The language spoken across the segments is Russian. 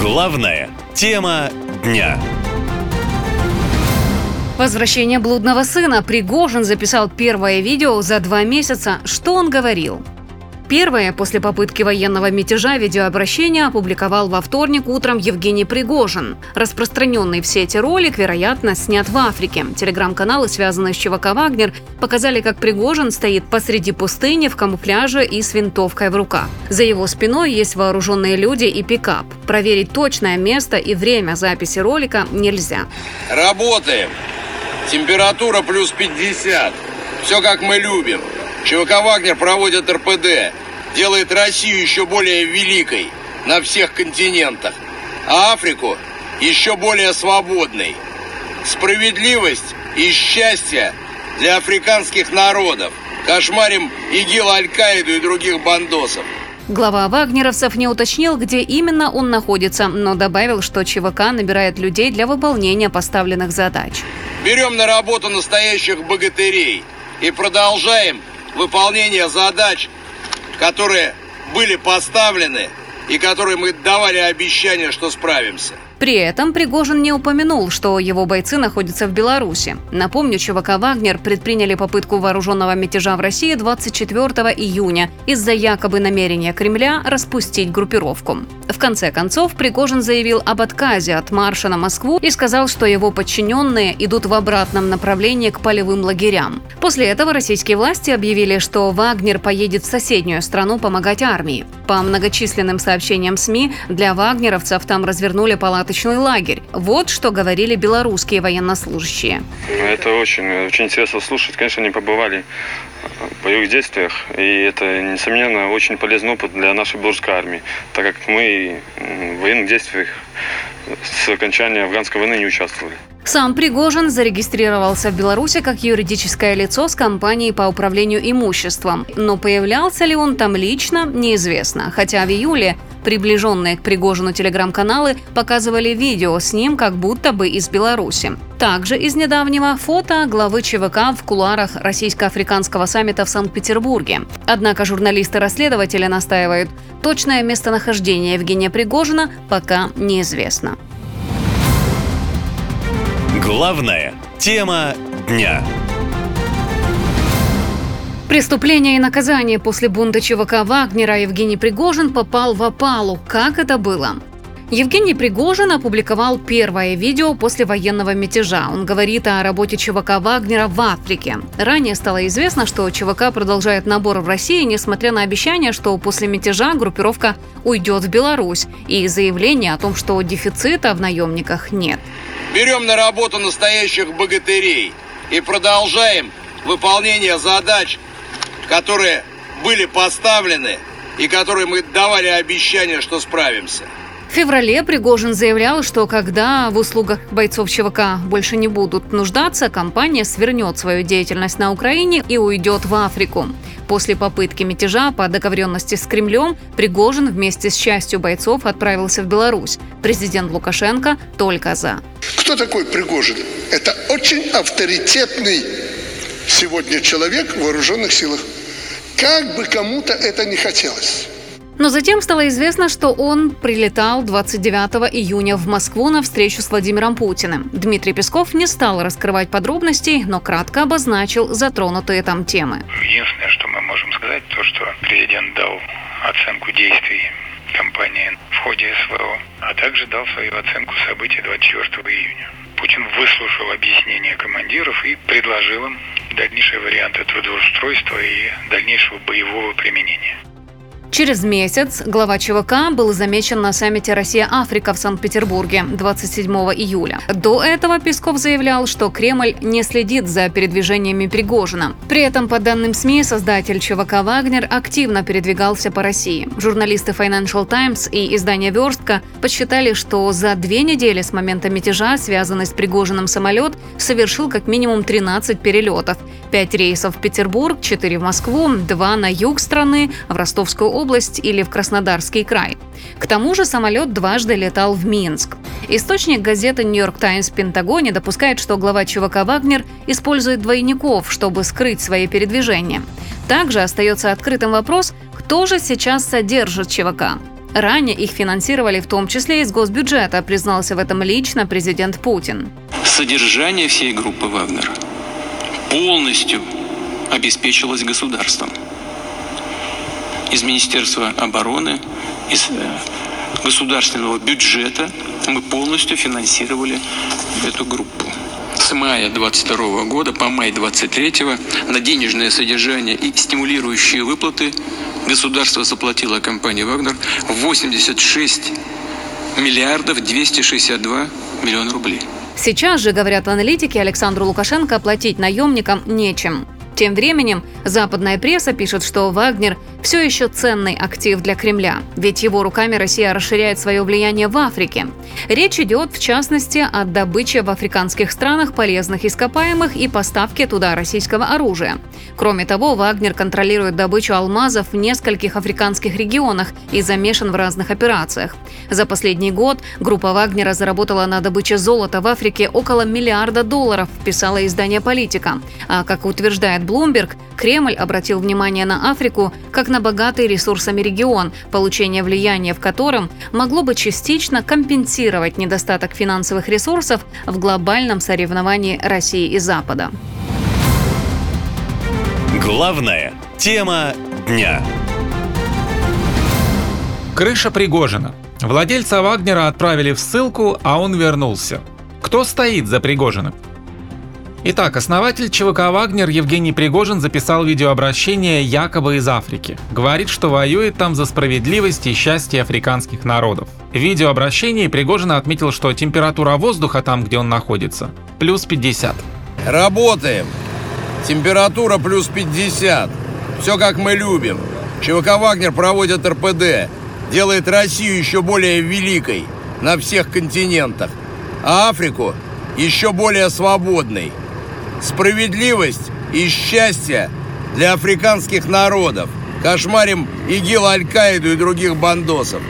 Главная тема дня. Возвращение блудного сына. Пригожин записал первое видео за два месяца. Что он говорил? Первое после попытки военного мятежа видеообращение опубликовал во вторник утром Евгений Пригожин. Распространенный в сети ролик, вероятно, снят в Африке. Телеграм-каналы, связанные с ЧВК «Вагнер», показали, как Пригожин стоит посреди пустыни в камуфляже и с винтовкой в руках. За его спиной есть вооруженные люди и пикап. Проверить точное место и время записи ролика нельзя. Работаем. Температура плюс 50. Все как мы любим. ЧВК «Вагнер» проводит РПД, делает Россию еще более великой на всех континентах, а Африку еще более свободной. Справедливость и счастье для африканских народов. Кошмарим ИГИЛ, Аль-Каиду и других бандосов. Глава вагнеровцев не уточнил, где именно он находится, но добавил, что ЧВК набирает людей для выполнения поставленных задач. Берем на работу настоящих богатырей и продолжаем выполнение задач, которые были поставлены и которые мы давали обещание, что справимся. При этом Пригожин не упомянул, что его бойцы находятся в Беларуси. Напомню, ЧВК «Вагнер» предприняли попытку вооруженного мятежа в России 24 июня из-за якобы намерения Кремля распустить группировку. В конце концов, Пригожин заявил об отказе от марша на Москву и сказал, что его подчиненные идут в обратном направлении к полевым лагерям. После этого российские власти объявили, что Вагнер поедет в соседнюю страну помогать армии. По многочисленным сообщениям СМИ, для вагнеровцев там развернули палаточный лагерь. Вот что говорили белорусские военнослужащие. Это очень, очень интересно слушать. Конечно, они побывали в боевых действиях, и это, несомненно, очень полезный опыт для нашей белорусской армии, так как мы в военных действиях с окончания афганской войны не участвовали. Сам Пригожин зарегистрировался в Беларуси как юридическое лицо с компанией по управлению имуществом. Но появлялся ли он там лично, неизвестно. Хотя в июле приближенные к Пригожину телеграм-каналы показывали видео с ним как будто бы из Беларуси. Также из недавнего фото главы ЧВК в кулуарах российско-африканского саммита в Санкт-Петербурге. Однако журналисты-расследователи настаивают, точное местонахождение Евгения Пригожина пока неизвестно. Главная тема дня. Преступление и наказание после бунта ЧВК Вагнера Евгений Пригожин попал в опалу. Как это было? Евгений Пригожин опубликовал первое видео после военного мятежа. Он говорит о работе ЧВК Вагнера в Африке. Ранее стало известно, что ЧВК продолжает набор в России, несмотря на обещание, что после мятежа группировка уйдет в Беларусь и заявление о том, что дефицита в наемниках нет. Берем на работу настоящих богатырей и продолжаем выполнение задач, которые были поставлены и которые мы давали обещание, что справимся. В феврале Пригожин заявлял, что когда в услугах бойцов ЧВК больше не будут нуждаться, компания свернет свою деятельность на Украине и уйдет в Африку. После попытки мятежа по договоренности с Кремлем Пригожин вместе с частью бойцов отправился в Беларусь. Президент Лукашенко только за. Кто такой Пригожин? Это очень авторитетный сегодня человек в вооруженных силах. Как бы кому-то это не хотелось. Но затем стало известно, что он прилетал 29 июня в Москву на встречу с Владимиром Путиным. Дмитрий Песков не стал раскрывать подробностей, но кратко обозначил затронутые там темы. Единственное, что мы можем сказать, то, что президент дал оценку действий компании в ходе СВО, а также дал свою оценку событий 24 июня. Путин выслушал объяснения командиров и предложил им дальнейшие варианты трудоустройства и дальнейшего боевого применения. Через месяц глава ЧВК был замечен на саммите Россия-Африка в Санкт-Петербурге 27 июля. До этого Песков заявлял, что Кремль не следит за передвижениями Пригожина. При этом, по данным СМИ, создатель ЧВК «Вагнер» активно передвигался по России. Журналисты Financial Times и издание «Верстка» подсчитали, что за две недели с момента мятежа, связанный с Пригожиным самолет, совершил как минимум 13 перелетов. 5 рейсов в Петербург, 4 в Москву, 2 на юг страны, в Ростовскую область или в Краснодарский край. К тому же самолет дважды летал в Минск. Источник газеты «Нью-Йорк Таймс» Пентагоне допускает, что глава ЧВК «Вагнер» использует двойников, чтобы скрыть свои передвижения. Также остается открытым вопрос, кто же сейчас содержит ЧВК. Ранее их финансировали в том числе из госбюджета, признался в этом лично президент Путин. Содержание всей группы «Вагнер» полностью обеспечилось государством. Из Министерства обороны, из э, государственного бюджета мы полностью финансировали эту группу. С мая 22 года по май 23 на денежное содержание и стимулирующие выплаты государство заплатило компании «Вагнер» 86 миллиардов 262 миллиона рублей. Сейчас же, говорят аналитики, Александру Лукашенко платить наемникам нечем. Тем временем западная пресса пишет, что Вагнер все еще ценный актив для Кремля, ведь его руками Россия расширяет свое влияние в Африке. Речь идет, в частности, о добыче в африканских странах полезных ископаемых и поставке туда российского оружия. Кроме того, Вагнер контролирует добычу алмазов в нескольких африканских регионах и замешан в разных операциях. За последний год группа Вагнера заработала на добыче золота в Африке около миллиарда долларов, писала издание «Политика». А, как утверждает Bloomberg, Кремль обратил внимание на Африку как на богатый ресурсами регион, получение влияния в котором могло бы частично компенсировать недостаток финансовых ресурсов в глобальном соревновании России и Запада. Главная тема дня. Крыша Пригожина. Владельца Вагнера отправили в ссылку, а он вернулся. Кто стоит за Пригожиным? Итак, основатель ЧВК «Вагнер» Евгений Пригожин записал видеообращение якобы из Африки. Говорит, что воюет там за справедливость и счастье африканских народов. В видеообращении Пригожин отметил, что температура воздуха там, где он находится, плюс 50. Работаем. Температура плюс 50. Все как мы любим. ЧВК «Вагнер» проводит РПД. Делает Россию еще более великой на всех континентах. А Африку еще более свободной справедливость и счастье для африканских народов. Кошмарим ИГИЛ, Аль-Каиду и других бандосов.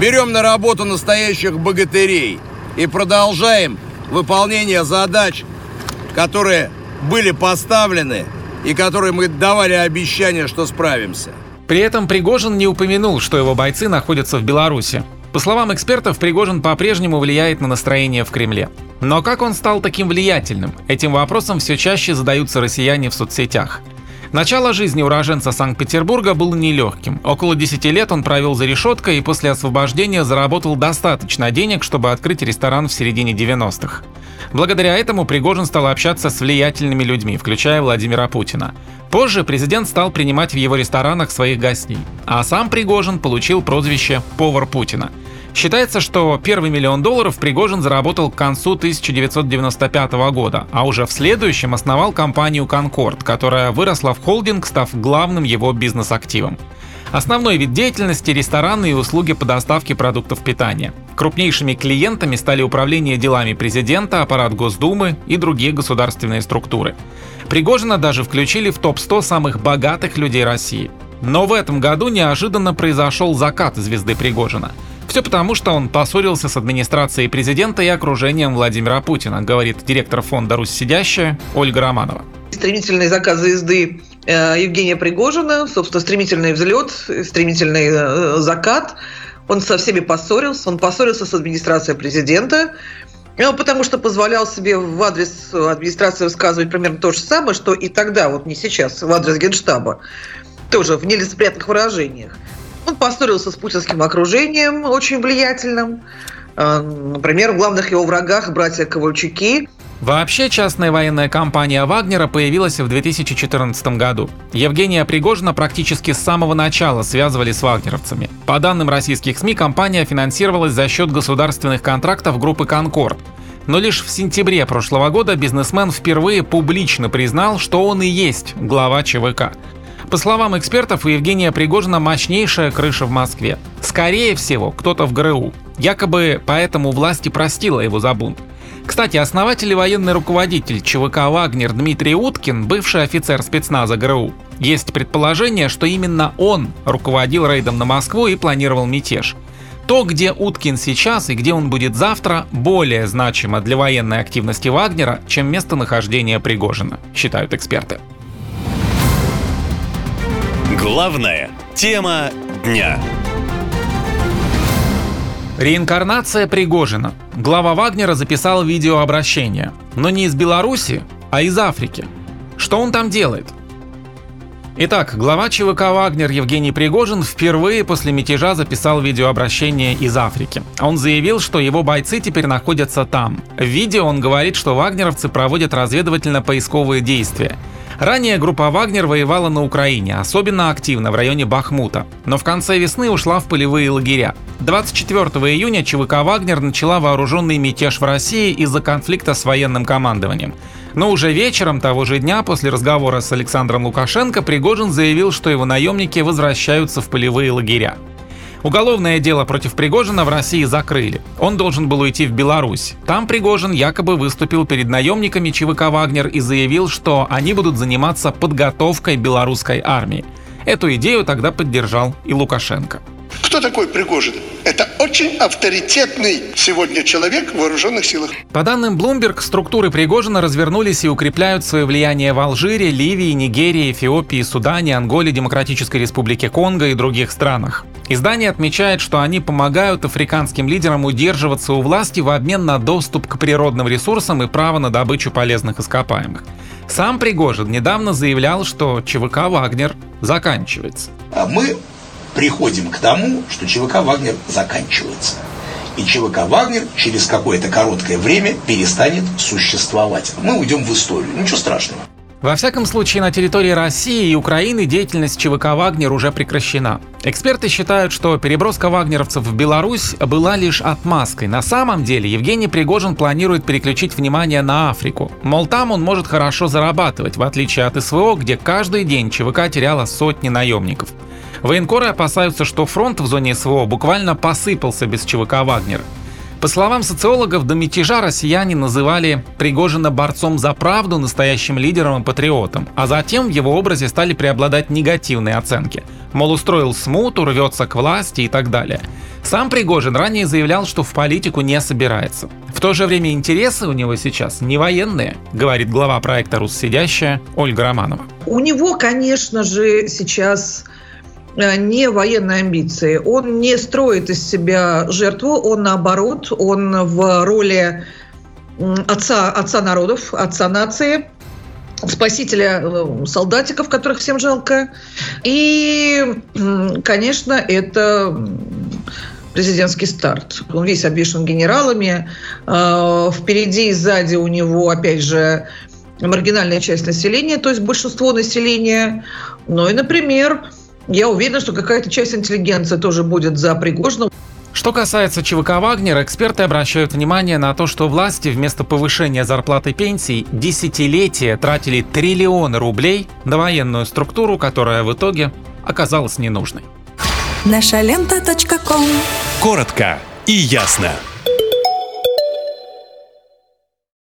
Берем на работу настоящих богатырей и продолжаем выполнение задач, которые были поставлены и которые мы давали обещание, что справимся. При этом Пригожин не упомянул, что его бойцы находятся в Беларуси. По словам экспертов, Пригожин по-прежнему влияет на настроение в Кремле. Но как он стал таким влиятельным? Этим вопросом все чаще задаются россияне в соцсетях. Начало жизни уроженца Санкт-Петербурга было нелегким. Около 10 лет он провел за решеткой и после освобождения заработал достаточно денег, чтобы открыть ресторан в середине 90-х. Благодаря этому Пригожин стал общаться с влиятельными людьми, включая Владимира Путина. Позже президент стал принимать в его ресторанах своих гостей, а сам Пригожин получил прозвище «повар Путина». Считается, что первый миллион долларов Пригожин заработал к концу 1995 года, а уже в следующем основал компанию «Конкорд», которая выросла в холдинг, став главным его бизнес-активом. Основной вид деятельности – рестораны и услуги по доставке продуктов питания. Крупнейшими клиентами стали управление делами президента, аппарат Госдумы и другие государственные структуры. Пригожина даже включили в топ-100 самых богатых людей России. Но в этом году неожиданно произошел закат звезды Пригожина – все потому, что он поссорился с администрацией президента и окружением Владимира Путина, говорит директор фонда «Русь сидящая» Ольга Романова. Стремительные заказы езды э, Евгения Пригожина, собственно, стремительный взлет, стремительный э, закат. Он со всеми поссорился, он поссорился с администрацией президента, э, потому что позволял себе в адрес администрации высказывать примерно то же самое, что и тогда, вот не сейчас, в адрес Генштаба, тоже в нелицеприятных выражениях. Он поссорился с путинским окружением, очень влиятельным. А, например, в главных его врагах братья Ковальчуки. Вообще, частная военная компания Вагнера появилась в 2014 году. Евгения Пригожина практически с самого начала связывали с вагнеровцами. По данным российских СМИ, компания финансировалась за счет государственных контрактов группы «Конкорд». Но лишь в сентябре прошлого года бизнесмен впервые публично признал, что он и есть глава ЧВК. По словам экспертов, у Евгения Пригожина мощнейшая крыша в Москве. Скорее всего, кто-то в ГРУ. Якобы поэтому власти простила его за бунт. Кстати, основатель и военный руководитель ЧВК «Вагнер» Дмитрий Уткин, бывший офицер спецназа ГРУ. Есть предположение, что именно он руководил рейдом на Москву и планировал мятеж. То, где Уткин сейчас и где он будет завтра, более значимо для военной активности Вагнера, чем местонахождение Пригожина, считают эксперты. Главная тема дня. Реинкарнация Пригожина. Глава Вагнера записал видеообращение. Но не из Беларуси, а из Африки. Что он там делает? Итак, глава ЧВК «Вагнер» Евгений Пригожин впервые после мятежа записал видеообращение из Африки. Он заявил, что его бойцы теперь находятся там. В видео он говорит, что вагнеровцы проводят разведывательно-поисковые действия. Ранее группа «Вагнер» воевала на Украине, особенно активно в районе Бахмута, но в конце весны ушла в полевые лагеря. 24 июня ЧВК «Вагнер» начала вооруженный мятеж в России из-за конфликта с военным командованием. Но уже вечером того же дня, после разговора с Александром Лукашенко, Пригожин заявил, что его наемники возвращаются в полевые лагеря. Уголовное дело против Пригожина в России закрыли. Он должен был уйти в Беларусь. Там Пригожин якобы выступил перед наемниками ЧВК «Вагнер» и заявил, что они будут заниматься подготовкой белорусской армии. Эту идею тогда поддержал и Лукашенко. Кто такой Пригожин? Это очень авторитетный сегодня человек в вооруженных силах. По данным Bloomberg, структуры Пригожина развернулись и укрепляют свое влияние в Алжире, Ливии, Нигерии, Эфиопии, Судане, Анголе, Демократической Республике Конго и других странах. Издание отмечает, что они помогают африканским лидерам удерживаться у власти в обмен на доступ к природным ресурсам и право на добычу полезных ископаемых. Сам Пригожин недавно заявлял, что ЧВК «Вагнер» заканчивается. А мы приходим к тому, что ЧВК «Вагнер» заканчивается. И ЧВК «Вагнер» через какое-то короткое время перестанет существовать. Мы уйдем в историю. Ничего страшного. Во всяком случае, на территории России и Украины деятельность ЧВК «Вагнер» уже прекращена. Эксперты считают, что переброска вагнеровцев в Беларусь была лишь отмазкой. На самом деле Евгений Пригожин планирует переключить внимание на Африку. Мол, там он может хорошо зарабатывать, в отличие от СВО, где каждый день ЧВК теряла сотни наемников. Военкоры опасаются, что фронт в зоне СВО буквально посыпался без ЧВК «Вагнер». По словам социологов, до мятежа россияне называли Пригожина борцом за правду, настоящим лидером и патриотом, а затем в его образе стали преобладать негативные оценки. Мол, устроил смуту, рвется к власти и так далее. Сам Пригожин ранее заявлял, что в политику не собирается. В то же время интересы у него сейчас не военные, говорит глава проекта «Руссидящая» Ольга Романова. У него, конечно же, сейчас не военные амбиции. Он не строит из себя жертву, он наоборот, он в роли отца, отца народов, отца нации, спасителя э, солдатиков, которых всем жалко. И, конечно, это президентский старт. Он весь обвешен генералами. Э, впереди и сзади у него, опять же, маргинальная часть населения, то есть большинство населения. Ну и, например, я уверена, что какая-то часть интеллигенции тоже будет за Пригожину. Что касается ЧВК «Вагнер», эксперты обращают внимание на то, что власти вместо повышения зарплаты пенсий десятилетия тратили триллионы рублей на военную структуру, которая в итоге оказалась ненужной. Наша лента. Коротко и ясно.